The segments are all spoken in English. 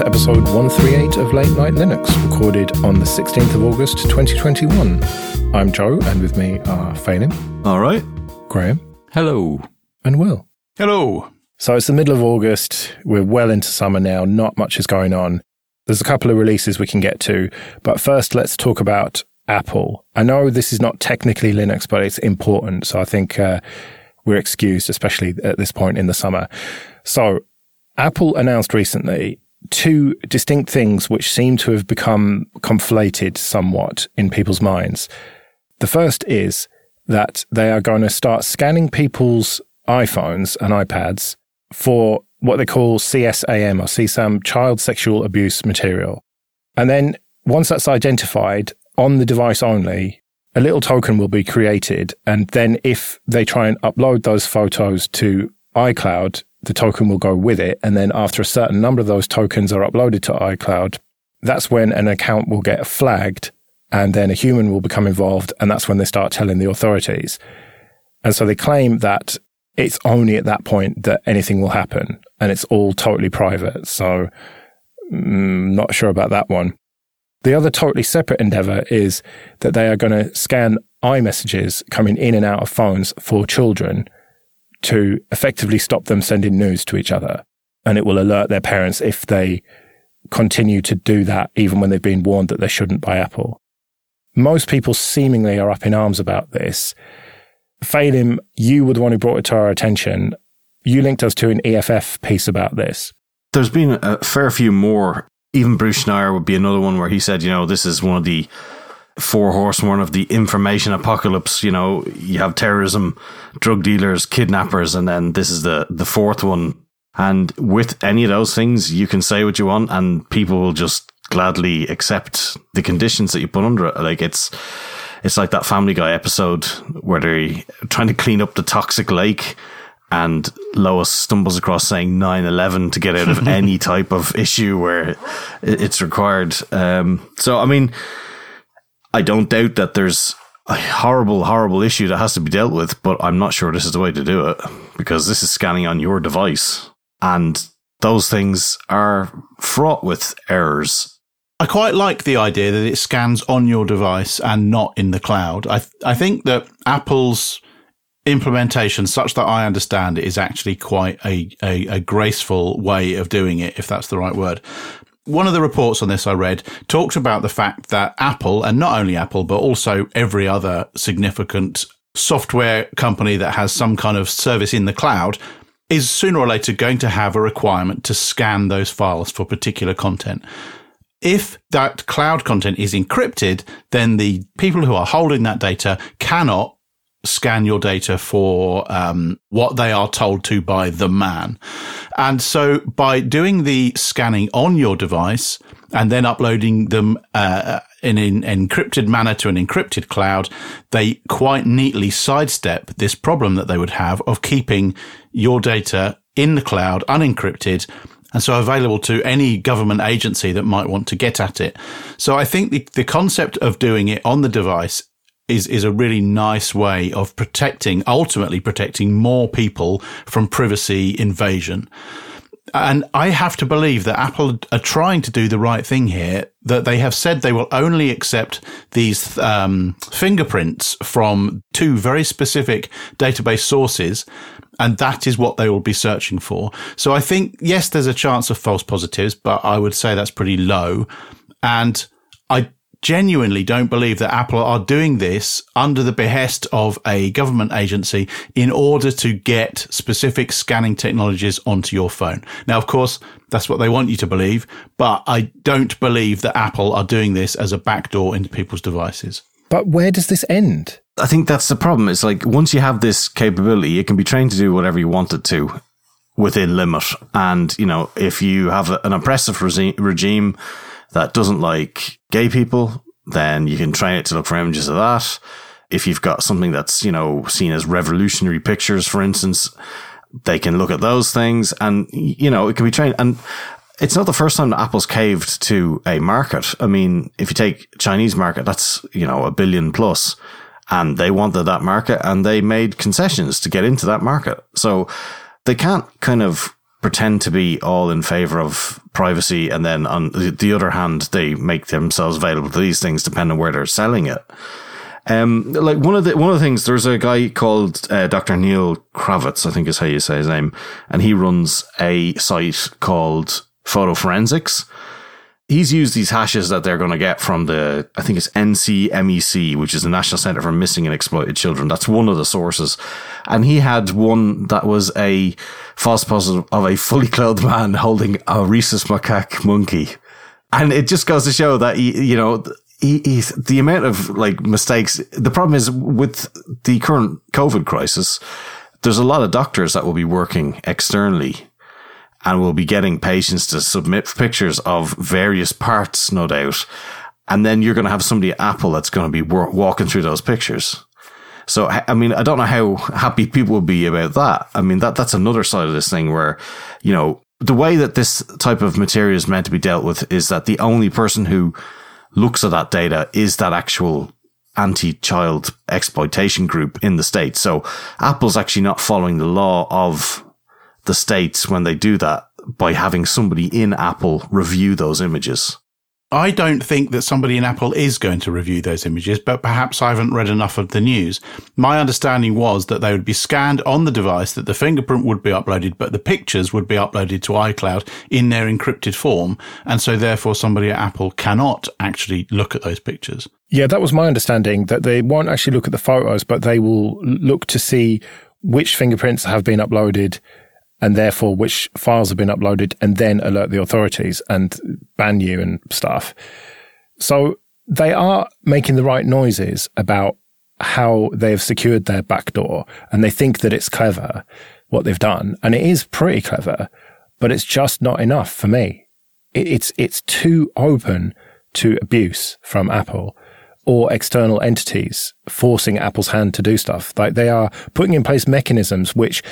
to episode 138 of Late Night Linux, recorded on the 16th of August 2021. I'm Joe, and with me are Phelim. All right. Graham. Hello. And Will. Hello. So it's the middle of August. We're well into summer now. Not much is going on. There's a couple of releases we can get to. But first, let's talk about Apple. I know this is not technically Linux, but it's important. So I think uh, we're excused, especially at this point in the summer. So Apple announced recently two distinct things which seem to have become conflated somewhat in people's minds. The first is that they are going to start scanning people's iPhones and iPads for what they call CSAM or CSAM child sexual abuse material. And then once that's identified on the device only, a little token will be created. And then if they try and upload those photos to iCloud, the token will go with it. And then after a certain number of those tokens are uploaded to iCloud, that's when an account will get flagged and then a human will become involved. And that's when they start telling the authorities. And so they claim that it's only at that point that anything will happen and it's all totally private. So mm, not sure about that one. The other totally separate endeavor is that they are going to scan iMessages coming in and out of phones for children to effectively stop them sending news to each other. And it will alert their parents if they continue to do that, even when they've been warned that they shouldn't by Apple. Most people seemingly are up in arms about this. Phelim, you were the one who brought it to our attention. You linked us to an EFF piece about this. There's been a fair few more. Even Bruce Schneier would be another one where he said, you know, this is one of the four horsemen of the information apocalypse. You know, you have terrorism, drug dealers, kidnappers, and then this is the, the fourth one. And with any of those things, you can say what you want and people will just gladly accept the conditions that you put under it. Like it's, it's like that Family Guy episode where they're trying to clean up the toxic lake and Lois stumbles across saying 9-11 to get out of any type of issue where it's required. Um, so, I mean, I don't doubt that there's a horrible, horrible issue that has to be dealt with, but I'm not sure this is the way to do it because this is scanning on your device and those things are fraught with errors I quite like the idea that it scans on your device and not in the cloud. I th- I think that Apple's implementation, such that I understand it, is actually quite a, a, a graceful way of doing it, if that's the right word. One of the reports on this I read talked about the fact that Apple, and not only Apple, but also every other significant software company that has some kind of service in the cloud, is sooner or later going to have a requirement to scan those files for particular content. If that cloud content is encrypted, then the people who are holding that data cannot scan your data for um, what they are told to by the man. And so by doing the scanning on your device and then uploading them uh, in an encrypted manner to an encrypted cloud, they quite neatly sidestep this problem that they would have of keeping your data in the cloud unencrypted and so available to any government agency that might want to get at it. So I think the, the concept of doing it on the device is, is a really nice way of protecting, ultimately protecting more people from privacy invasion. And I have to believe that Apple are trying to do the right thing here, that they have said they will only accept these um, fingerprints from two very specific database sources and that is what they will be searching for. So I think, yes, there's a chance of false positives, but I would say that's pretty low. And I genuinely don't believe that Apple are doing this under the behest of a government agency in order to get specific scanning technologies onto your phone. Now, of course, that's what they want you to believe, but I don't believe that Apple are doing this as a backdoor into people's devices. But where does this end? I think that's the problem. It's like once you have this capability, it can be trained to do whatever you want it to within limit. And, you know, if you have an oppressive regime that doesn't like gay people, then you can train it to look for images of that. If you've got something that's, you know, seen as revolutionary pictures, for instance, they can look at those things and, you know, it can be trained. And it's not the first time that Apple's caved to a market. I mean, if you take Chinese market, that's, you know, a billion plus and they wanted that market and they made concessions to get into that market. So they can't kind of pretend to be all in favor of privacy. And then on the other hand, they make themselves available to these things depending on where they're selling it. Um, like one of the one of the things, there's a guy called uh, Dr. Neal Krawetz, I think is how you say his name, and he runs a site called FotoForensics. He's used these hashes that they're going to get from the, I think it's NCMEC, which is the National Center for Missing and Exploited Children. That's one of the sources. And he had one that was a false positive of a fully clothed man holding a rhesus macaque monkey. And it just goes to show that, you know, he, he, the amount of like mistakes. The problem is with the current COVID crisis, there's a lot of doctors that will be working externally and will be getting patients to submit pictures of various parts, no doubt. And then you're going to have somebody at Apple that's going to be walking through those pictures. So, I mean, I don't know how happy people would be about that. I mean, that, that's another side of this thing where, you know, the way that this type of material is meant to be dealt with is that the only person who looks at that data is that actual anti-child exploitation group in the States. So Apple's actually not following the law of the States when they do that by having somebody in Apple review those images. I don't think that somebody in Apple is going to review those images, but perhaps I haven't read enough of the news. My understanding was that they would be scanned on the device, that the fingerprint would be uploaded, but the pictures would be uploaded to iCloud in their encrypted form. And so therefore somebody at Apple cannot actually look at those pictures. Yeah, that was my understanding that they won't actually look at the photos, but they will look to see which fingerprints have been uploaded and therefore which files have been uploaded and then alert the authorities and ban you and stuff. So they are making the right noises about how they have secured their backdoor and they think that it's clever what they've done. And it is pretty clever, but it's just not enough for me. It's, it's too open to abuse from Apple or external entities forcing Apple's hand to do stuff. Like they are putting in place mechanisms which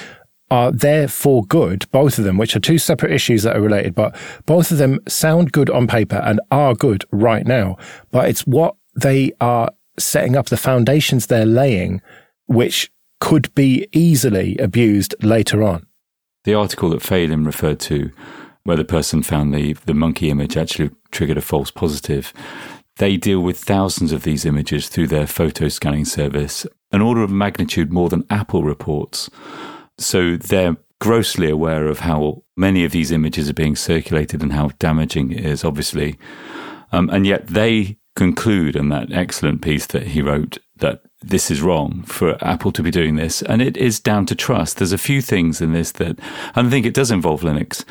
are there for good, both of them, which are two separate issues that are related, but both of them sound good on paper and are good right now. But it's what they are setting up, the foundations they're laying, which could be easily abused later on. The article that Phelim referred to, where the person found the, the monkey image actually triggered a false positive, they deal with thousands of these images through their photo scanning service, an order of magnitude more than Apple reports. So they're grossly aware of how many of these images are being circulated and how damaging it is, obviously. Um, and yet they conclude in that excellent piece that he wrote that this is wrong for Apple to be doing this. And it is down to trust. There's a few things in this that I think it does involve Linux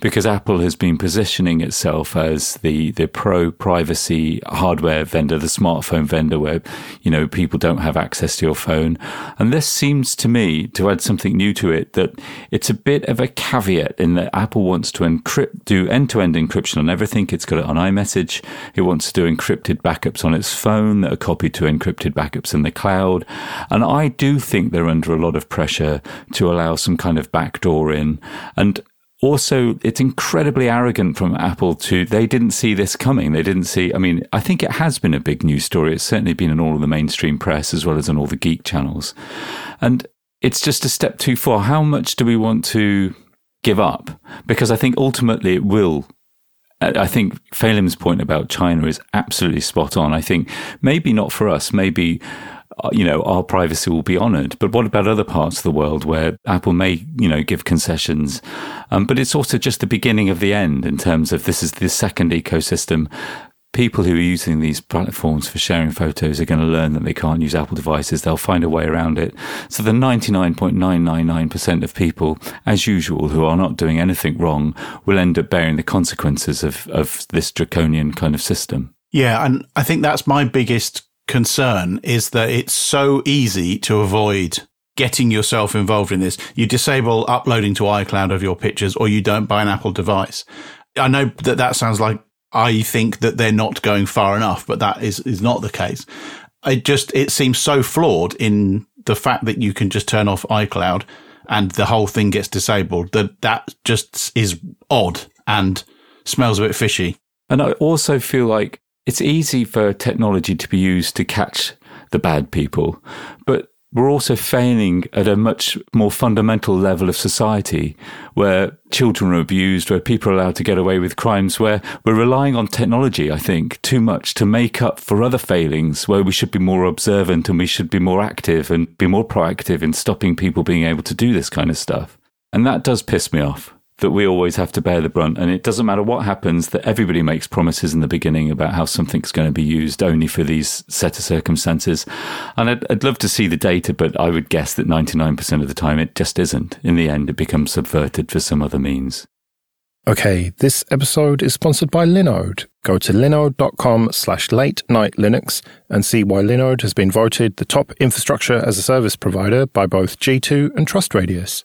because Apple has been positioning itself as the, the pro privacy hardware vendor, the smartphone vendor where, you know, people don't have access to your phone. And this seems to me to add something new to it that it's a bit of a caveat in that Apple wants to encrypt, do end to end encryption on everything. It's got it on iMessage. It wants to do encrypted backups on its phone that are copied to encrypted backups in the cloud. And I do think they're under a lot of pressure to allow some kind of backdoor in. And also, it's incredibly arrogant from Apple to, they didn't see this coming. They didn't see, I mean, I think it has been a big news story. It's certainly been in all of the mainstream press as well as on all the geek channels. And it's just a step too far. How much do we want to give up? Because I think ultimately it will I think Phelim's point about China is absolutely spot on. I think maybe not for us, maybe you know, our privacy will be honored. But what about other parts of the world where Apple may, you know, give concessions? Um, but it's also just the beginning of the end in terms of this is the second ecosystem. People who are using these platforms for sharing photos are going to learn that they can't use Apple devices. They'll find a way around it. So the 99.999% of people, as usual, who are not doing anything wrong will end up bearing the consequences of, of this draconian kind of system. Yeah. And I think that's my biggest concern is that it's so easy to avoid getting yourself involved in this. You disable uploading to iCloud of your pictures or you don't buy an Apple device. I know that that sounds like I think that they're not going far enough, but that is, is not the case. It just, it seems so flawed in the fact that you can just turn off iCloud and the whole thing gets disabled that that just is odd and smells a bit fishy. And I also feel like it's easy for technology to be used to catch the bad people, but we're also failing at a much more fundamental level of society where children are abused, where people are allowed to get away with crimes, where we're relying on technology, I think, too much to make up for other failings, where we should be more observant and we should be more active and be more proactive in stopping people being able to do this kind of stuff. And that does piss me off that we always have to bear the brunt. And it doesn't matter what happens, that everybody makes promises in the beginning about how something's going to be used only for these set of circumstances. And I'd, I'd love to see the data, but I would guess that 99% of the time it just isn't. In the end, it becomes subverted for some other means. Okay, this episode is sponsored by Linode. Go to linode.com slash late night Linux and see why Linode has been voted the top infrastructure as a service provider by both G2 and TrustRadius.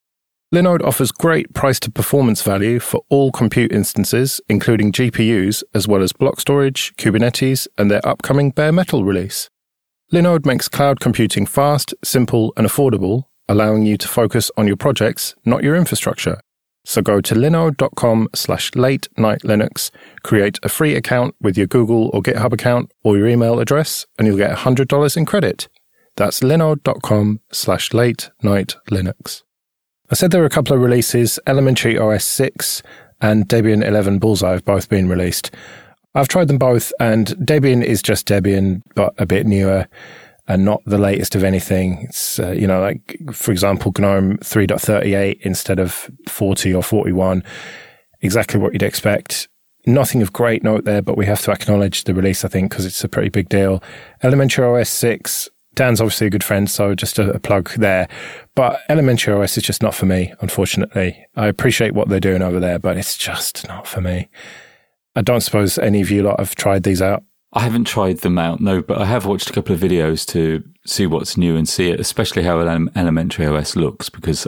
Linode offers great price to performance value for all compute instances, including GPUs, as well as block storage, Kubernetes, and their upcoming bare metal release. Linode makes cloud computing fast, simple, and affordable, allowing you to focus on your projects, not your infrastructure. So go to linode.com slash late night Linux, create a free account with your Google or GitHub account or your email address, and you'll get $100 in credit. That's linode.com slash late night Linux. I said there were a couple of releases. Elementary OS 6 and Debian 11 Bullseye have both been released. I've tried them both, and Debian is just Debian, but a bit newer and not the latest of anything. It's, uh, you know, like, for example, GNOME 3.38 instead of 40 or 41. Exactly what you'd expect. Nothing of great note there, but we have to acknowledge the release, I think, because it's a pretty big deal. Elementary OS 6 Dan's obviously a good friend, so just a, a, plug there. But Elementary OS is just not for me, unfortunately. I appreciate what they're doing over there, but it's just not for me. I don't suppose any of you lot have tried these out. I haven't tried them out, no, but I have watched a couple of videos to see what's new and see it, especially how Elementary OS looks, because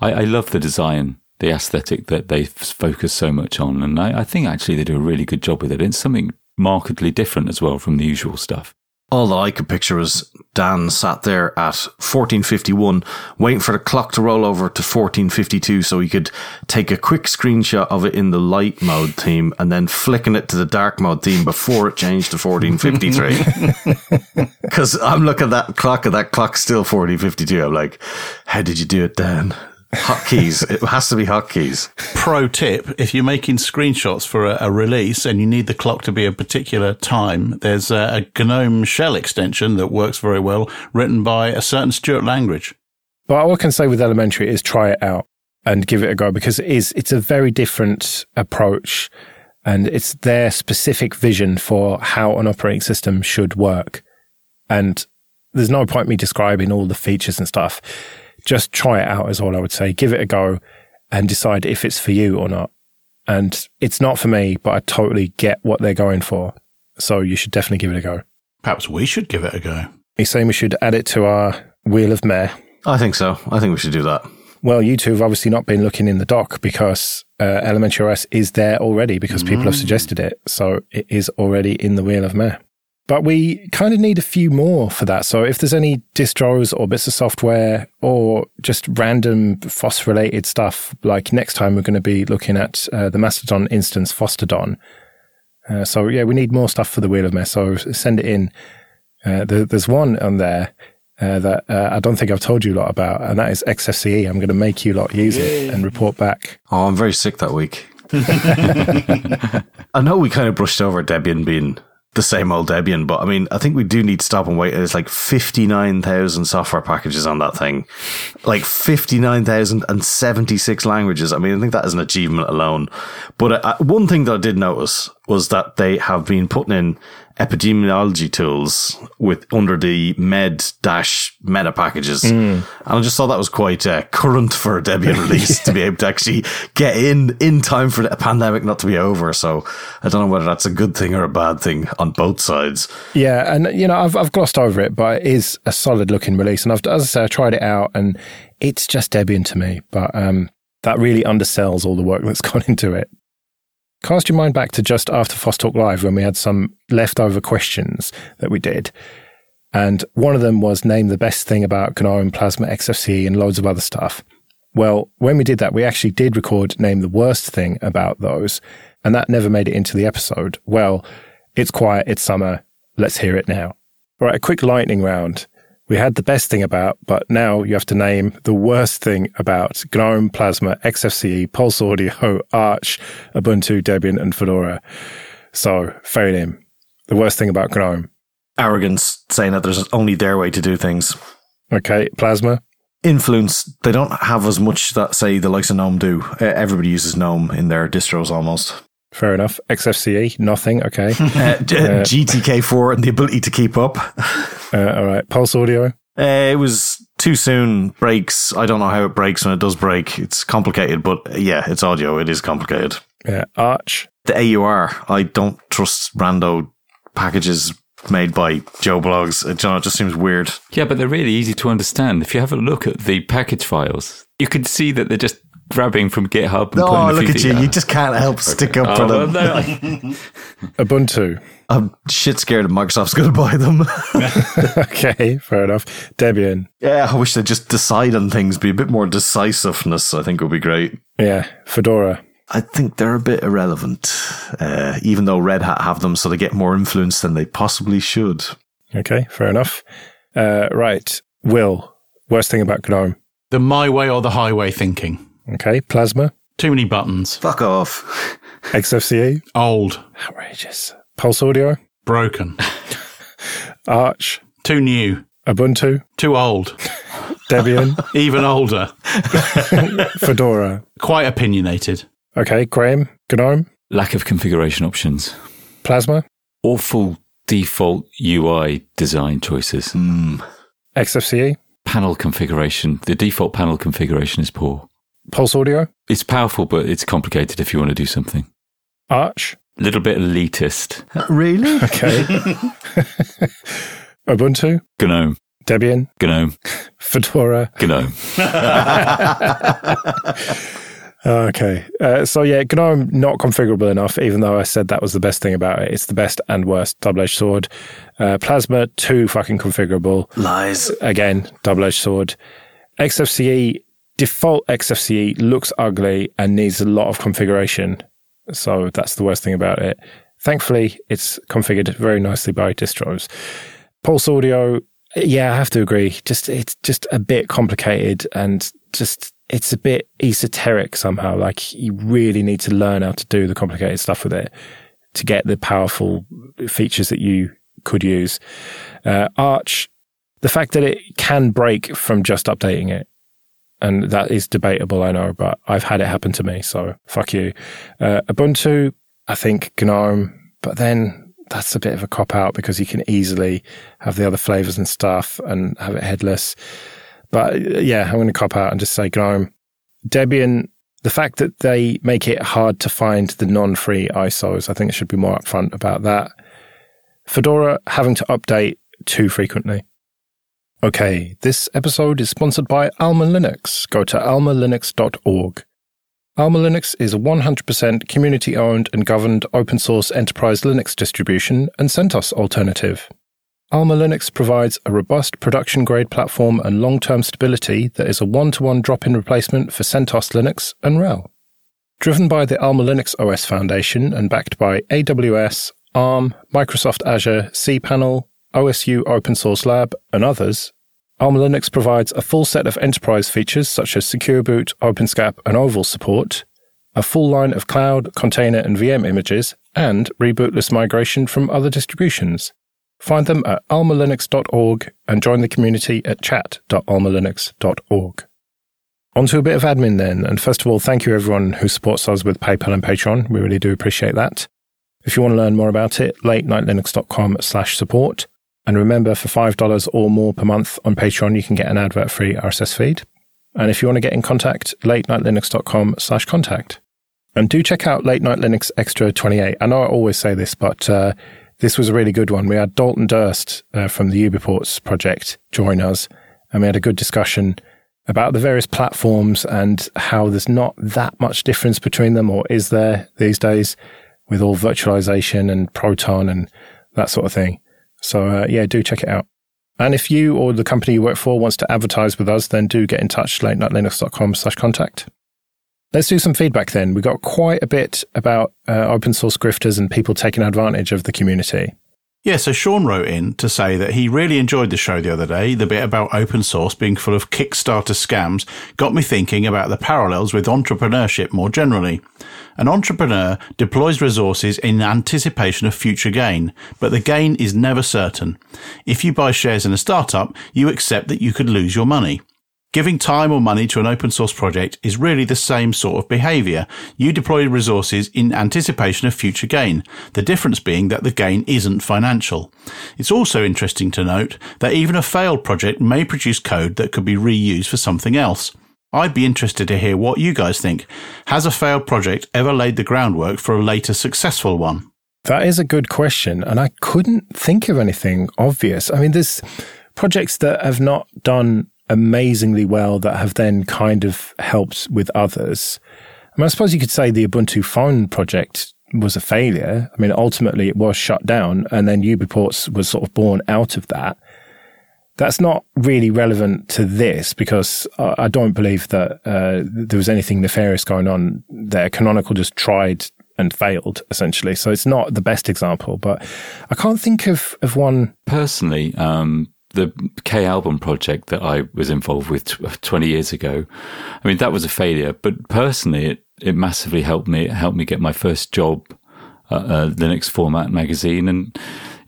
I, I love the design, the aesthetic that they focus so much on. And I, I think actually they do a really good job with it. It's something markedly different as well from the usual stuff. All that I could picture was Dan sat there at 1451, waiting for the clock to roll over to 1452 so he could take a quick screenshot of it in the light mode theme and then flicking it to the dark mode theme before it changed to 1453. Because I'm looking at that clock and that clock's still 1452. I'm like, how did you do it, Dan? Hotkeys. it has to be hotkeys. Pro tip: If you're making screenshots for a, a, release and you need the clock to be a particular time, there's a, a, GNOME shell extension that works very well, written by a certain Stuart Langridge. But all I can say with Elementary is try it out and give it a go because it is it's a very different approach and it's their specific vision for how an operating system should work. And there's no point me describing all the features and stuff just try it out is all I would say. Give it a go and decide if it's for you or not. And it's not for me, but I totally get what they're going for. So you should definitely give it a go. Perhaps we should give it a go. He's saying we should add it to our Wheel of Meh. I think so. I think we should do that. Well, you two have obviously not been looking in the dock because uh, Elementary OS is there already because people have mm. suggested it. So it is already in the Wheel of Meh. But we kind of need a few more for that. So if there's any distros or bits of software or just random FOSS related stuff, like next time we're going to be looking at uh, the Mastodon instance Fosstodon. Uh, so yeah, we need more stuff for the Wheel of Mess. So send it in. Uh, the, there's one on there uh, that uh, I don't think I've told you a lot about, and that is XFCE. I'm going to make you lot use it and report back. Oh, I'm very sick that week. I know we kind of brushed over Debian being the same old Debian. But I mean, I think we do need to stop and wait. There's like 59,000 software packages on that thing, like 59,076 languages. I mean, I think that is an achievement alone. But uh, one thing that I did notice was that they have been putting in epidemiology tools with under the med dash meta packages. Mm. And I just thought that was quite uh, current for a Debian release to be able to actually get in in time for the pandemic not to be over. So I don't know whether that's a good thing or a bad thing on both sides. Yeah. And, you know, I've, I've glossed over it, but it is a solid looking release. And I've, as I say, I tried it out and it's just Debian to me, but, um, that really undersells all the work that's gone into it. Cast your mind back to just after FOSS Talk Live when we had some leftover questions that we did. And one of them was name the best thing about GNOME, Plasma, XFCE, and loads of other stuff. Well, when we did that, we actually did record name the worst thing about those, and that never made it into the episode. Well, it's quiet, it's summer, let's hear it now. All right, a quick lightning round. We had the best thing about, but now you have to name the worst thing about GNOME, Plasma, XFCE, Pulse Audio, Arch, Ubuntu, Debian, and Fedora. So, Phelim, the worst thing about GNOME. Arrogance, saying that there's only their way to do things. Okay, Plasma. Influence, they don't have as much that, say, the likes of GNOME do. Everybody uses GNOME in their distros almost. Fair enough. XFCE, nothing. Okay. Uh, G- GTK4 and the ability to keep up. Uh, all right. Pulse Audio. Uh, it was too soon. Breaks. I don't know how it breaks when it does break. It's complicated, but uh, yeah, it's audio. It is complicated. Yeah. Arch. The AUR. I don't trust rando packages made by Joe Bloggs. It, you know, it just seems weird. Yeah, but they're really easy to understand. If you have a look at the package files, you can see that they're just grabbing from GitHub. And Oh, look at you. things- You just can't help stick up Oh, for well, them. no, I- Ubuntu. I'm shit scared that Microsoft's going to buy them. okay. Fair enough. Debian. yeah, I wish they'd just decide on things, be a bit more decisiveness, I think would be great. Yeah. Fedora. I think they're a bit irrelevant, uh, even though Red Hat have them, so they get more influence than they possibly should. Okay. Fair enough. Uh, right. Will. Worst thing about GNOME. The my way or the highway thinking. Okay. Plasma. Too many buttons. Fuck off. XFCE. Old. Outrageous. Pulse Audio. Broken. Arch. Too new. Ubuntu. Too old. Debian. Even older. Fedora. Quite opinionated. Okay. Graham. GNOME. lack of configuration options. Plasma. Awful default UI design choices. Mm. XFCE. Panel configuration. The default panel configuration is poor. Pulse Audio. It's powerful, but it's complicated if you want to do something. Arch. A little bit elitist. Really? Okay. Ubuntu. GNOME. Debian. GNOME. Fedora. GNOME. Okay. Uh, so yeah, GNOME not configurable enough, even though I said that was the best thing about it. It's the best and worst double-edged sword. Uh, Plasma, too fucking configurable. Lies. Again, double-edged sword. XFCE, default XFCE looks ugly and needs a lot of configuration. So that's the worst thing about it. Thankfully, it's configured very nicely by distros. Pulse Audio, yeah, I have to agree. Just it's just a bit complicated and just it's a bit esoteric somehow. Like you really need to learn how to do the complicated stuff with it to get the powerful features that you could use. Uh, Arch, the fact that it can break from just updating it, and that is debatable, I know, but I've had it happen to me, so fuck you. Uh, Ubuntu, I think GNOME, but then that's a bit of a cop out because you can easily have the other flavors and stuff and have it headless. But uh, yeah, I'm going to cop out and just say GNOME. Debian, the fact that they make it hard to find the non-free ISOs, I think it should be more upfront about that. Fedora having to update too frequently. Okay, this episode is sponsored by Alma Linux. Go to almalinux.org. Alma Linux is a 100% community owned and governed open source enterprise Linux distribution and CentOS alternative. Alma Linux provides a robust production grade platform and long term stability that is a one to one drop in replacement for CentOS Linux and RHEL. Driven by the Alma Linux OS Foundation and backed by AWS, ARM, Microsoft Azure, cPanel, OSU Open Source Lab, and others, Alma Linux provides a full set of enterprise features such as Secure Boot, OpenSCAP, and Oval support, a full line of cloud, container, and VM images, and rebootless migration from other distributions. Find them at almalinux.org and join the community at chat.almalinux.org. On to a bit of admin then, and first of all, thank you everyone who supports us with PayPal and Patreon. We really do appreciate that. If you want to learn more about it, latenightlinux.com slash support. And remember, for $5 or more per month on Patreon, you can get an advert-free RSS feed. And if you want to get in contact, latenightlinux.com slash contact. And do check out Late Night Linux Extra 28. I know I always say this, but uh, this was a really good one. We had Dalton Durst uh, from the UBports project join us, and we had a good discussion about the various platforms and how there's not that much difference between them, or is there these days with all virtualization and Proton and that sort of thing. So, uh, yeah, do check it out. And if you or the company you work for wants to advertise with us, then do get in touch, latenightlinux.com slash contact. Let's do some feedback then. We got quite a bit about uh, open source grifters and people taking advantage of the community. Yeah, so Sean wrote in to say that he really enjoyed the show the other day. The bit about open source being full of Kickstarter scams got me thinking about the parallels with entrepreneurship more generally. An entrepreneur deploys resources in anticipation of future gain, but the gain is never certain. If you buy shares in a startup, you accept that you could lose your money. Giving time or money to an open source project is really the same sort of behavior. You deploy resources in anticipation of future gain, the difference being that the gain isn't financial. It's also interesting to note that even a failed project may produce code that could be reused for something else. I'd be interested to hear what you guys think. Has a failed project ever laid the groundwork for a later successful one? That is a good question, and I couldn't think of anything obvious. I mean, there's projects that have not done amazingly well that have then kind of helped with others. I, mean, I suppose you could say the Ubuntu phone project was a failure. I mean, ultimately it was shut down and then UBports was sort of born out of that. That's not really relevant to this because I don't believe that uh, there was anything nefarious going on there. Canonical just tried and failed essentially. So it's not the best example, but I can't think of, of one. Personally, um, the K album project that I was involved with 20 years ago, I mean, that was a failure, but personally, it, it massively helped me. It helped me get my first job at a Linux format magazine. And,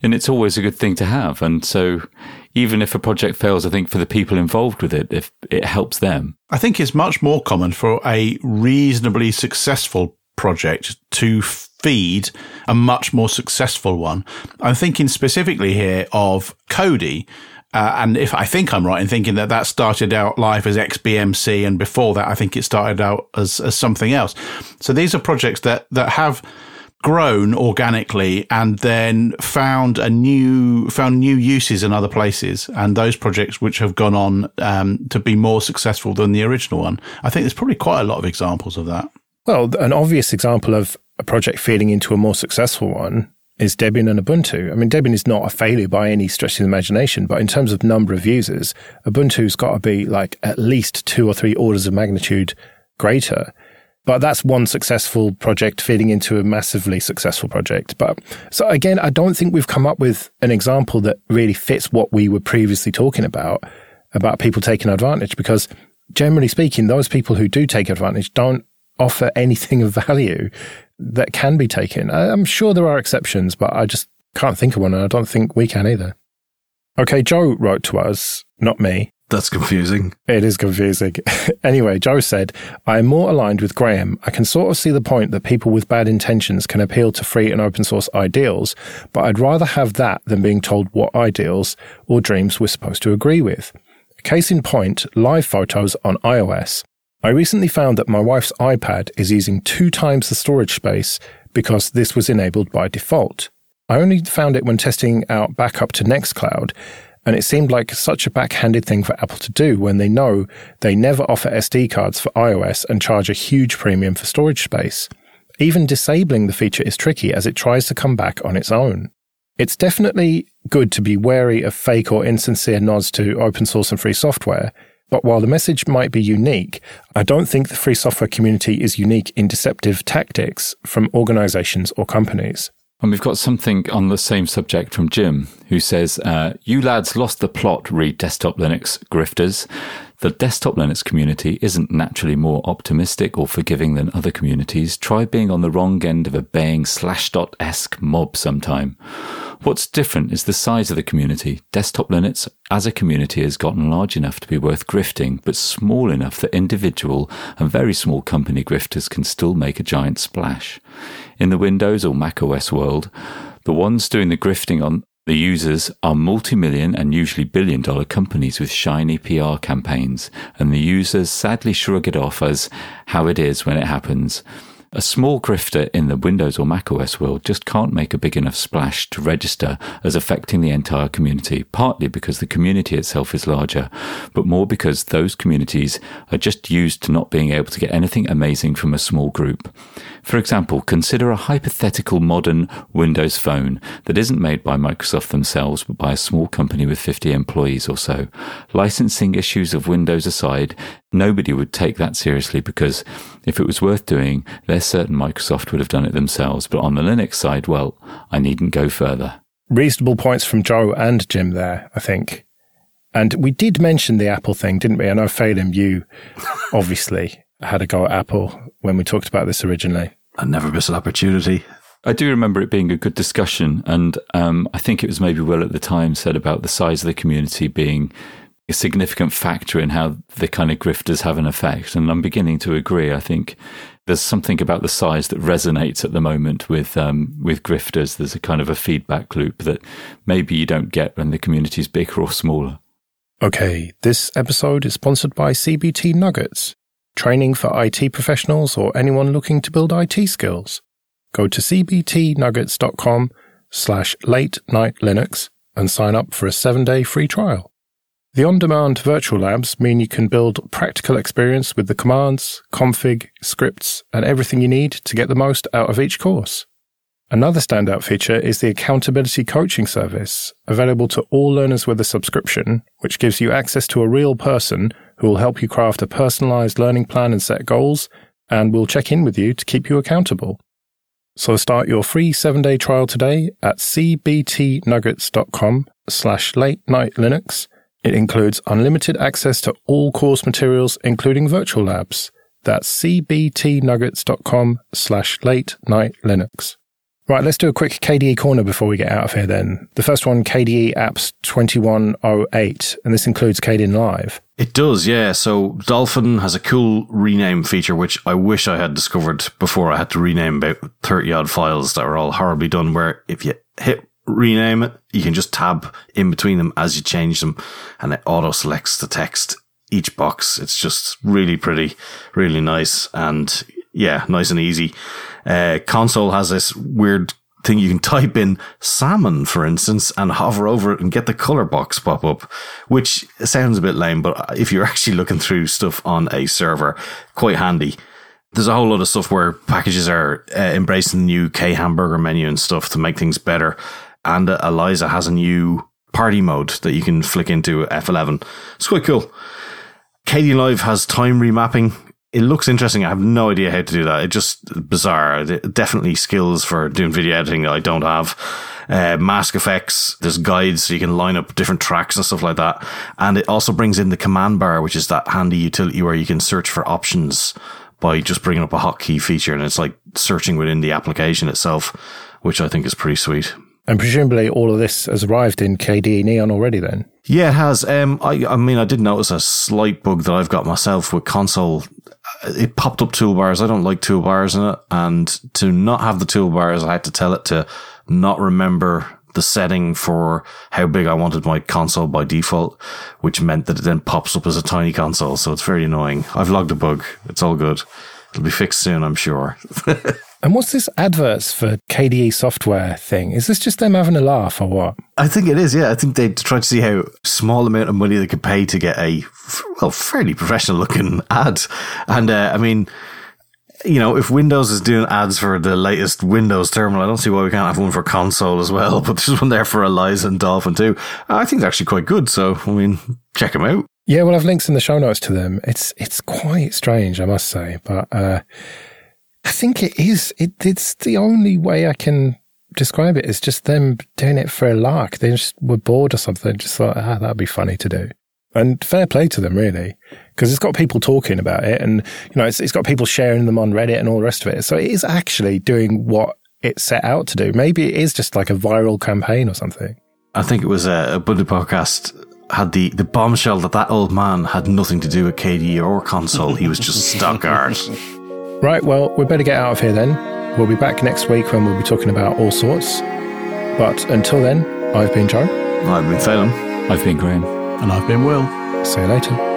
and it's always a good thing to have. And so even if a project fails, I think for the people involved with it, if it helps them. I think it's much more common for a reasonably successful project to feed a much more successful one. I'm thinking specifically here of Kodi, uh, and if I think I'm right in thinking that that started out live as XBMC, and before that, I think it started out as, as something else. So these are projects that that have grown organically and then found a new found new uses in other places and those projects which have gone on um, to be more successful than the original one i think there's probably quite a lot of examples of that well an obvious example of a project feeding into a more successful one is Debian and Ubuntu. I mean, Debian is not a failure by any stretch of the imagination, but in terms of number of users, Ubuntu's got to be like at least two or three orders of magnitude greater. But that's one successful project feeding into a massively successful project. But so again, I don't think we've come up with an example that really fits what we were previously talking about, about people taking advantage, because generally speaking, those people who do take advantage don't offer anything of value that can be taken. I'm sure there are exceptions, but I just can't think of one, and I don't think we can either. Okay, Joe wrote to us, not me. That's confusing. It is confusing. anyway, Joe said, I am more aligned with Graham. I can sort of see the point that people with bad intentions can appeal to free and open source ideals, but I'd rather have that than being told what ideals or dreams we're supposed to agree with. Case in point, live photos on iOS. I recently found that my wife's iPad is using two times the storage space because this was enabled by default. I only found it when testing out backup to Nextcloud, and it seemed like such a backhanded thing for Apple to do when they know they never offer SD cards for iOS and charge a huge premium for storage space. Even disabling the feature is tricky as it tries to come back on its own. It's definitely good to be wary of fake or insincere nods to open source and free software, but while the message might be unique, I don't think the free software community is unique in deceptive tactics from organizations or companies. And we've got something on the same subject from Jim, who says, uh, You lads lost the plot, read Desktop Linux grifters. The desktop Linux community isn't naturally more optimistic or forgiving than other communities. Try being on the wrong end of a baying slashdot esque mob sometime. What's different is the size of the community. Desktop Linux as a community has gotten large enough to be worth grifting, but small enough that individual and very small company grifters can still make a giant splash. In the Windows or Mac OS world, the ones doing the grifting on the users are multi-million and usually billion dollar companies with shiny PR campaigns, and the users sadly shrug it off as how it is when it happens. A small grifter in the Windows or macOS world just can't make a big enough splash to register as affecting the entire community, partly because the community itself is larger, but more because those communities are just used to not being able to get anything amazing from a small group. For example, consider a hypothetical modern Windows phone that isn't made by Microsoft themselves, but by a small company with 50 employees or so. Licensing issues of Windows aside, nobody would take that seriously because if it was worth doing, they're certain Microsoft would have done it themselves. But on the Linux side, well, I needn't go further. Reasonable points from Joe and Jim there, I think. And we did mention the Apple thing, didn't we? I know Phelim, you obviously had a go at Apple when we talked about this originally. I never miss an opportunity. I do remember it being a good discussion, and um, I think it was maybe Will at the time said about the size of the community being a significant factor in how the kind of grifters have an effect. And I'm beginning to agree. I think there's something about the size that resonates at the moment with um, with grifters. There's a kind of a feedback loop that maybe you don't get when the community is bigger or smaller. Okay, this episode is sponsored by CBT Nuggets, training for IT professionals or anyone looking to build IT skills. Go to cbtnuggets.com slash late night Linux and sign up for a seven day free trial. The on demand virtual labs mean you can build practical experience with the commands, config, scripts, and everything you need to get the most out of each course. Another standout feature is the accountability coaching service, available to all learners with a subscription, which gives you access to a real person who will help you craft a personalized learning plan and set goals, and will check in with you to keep you accountable. So start your free seven-day trial today at cbtnuggets.com slash late night Linux. It includes unlimited access to all course materials, including virtual labs. That's cbtnuggets.com slash late night Linux. Right, let's do a quick KDE corner before we get out of here then. The first one, KDE Apps 2108, and this includes Kdenlive. It does, yeah. So Dolphin has a cool rename feature, which I wish I had discovered before I had to rename about 30 odd files that were all horribly done, where if you hit rename it, you can just tab in between them as you change them and it auto selects the text each box. It's just really pretty, really nice. And yeah, nice and easy. Uh, Konsole has this weird thing you can type in salmon, for instance, and hover over it and get the color box pop up, which sounds a bit lame, but if you're actually looking through stuff on a server, quite handy. There's a whole lot of stuff where packages are uh, embracing the new K hamburger menu and stuff to make things better. And uh, Elisa has a new party mode that you can flick into F11. It's quite cool. Kdenlive has time remapping it looks interesting. I have no idea how to do that. It's just bizarre. Definitely skills for doing video editing that I don't have. Uh, mask effects. There's guides so you can line up different tracks and stuff like that. And it also brings in the command bar, which is that handy utility where you can search for options by just bringing up a hotkey feature. And it's like searching within the application itself, which I think is pretty sweet. And presumably all of this has arrived in KDE Neon already then? Yeah, it has. Um, I, I mean, I did notice a slight bug that I've got myself with Konsole it popped up toolbars. I don't like toolbars in it. And to not have the toolbars, I had to tell it to not remember the setting for how big I wanted my console by default, which meant that it then pops up as a tiny console. So it's very annoying. I've logged a bug. It's all good. It'll be fixed soon, I'm sure. and what's this adverts for KDE software thing? Is this just them having a laugh or what? I think it is, yeah. I think they tried to see how small amount of money they could pay to get a, well, fairly professional looking ad. And, uh, I mean, you know, if Windows is doing ads for the latest Windows terminal, I don't see why we can't have one for Konsole as well. But there's one there for Elisa and Dolphin too. I think they're actually quite good. So, I mean, check them out. Yeah, well, I've links in the show notes to them. It's it's quite strange, I must say, but uh, I think it is. It, it's the only way I can describe it. It's just them doing it for a lark. They just were bored or something. Just thought, ah, that'd be funny to do. And fair play to them, really, because it's got people talking about it, and you know, it's, it's got people sharing them on Reddit and all the rest of it. So it is actually doing what it set out to do. Maybe it is just like a viral campaign or something. I think it was a, a Buddy podcast had the, the bombshell that that old man had nothing to do with KDE or Konsole. He was just stock art. Right, well, we better get out of here then. We'll be back next week when we'll be talking about all sorts. But until then, I've been Joe. I've been Phelim. I've been Graham. And I've been Will. See you later.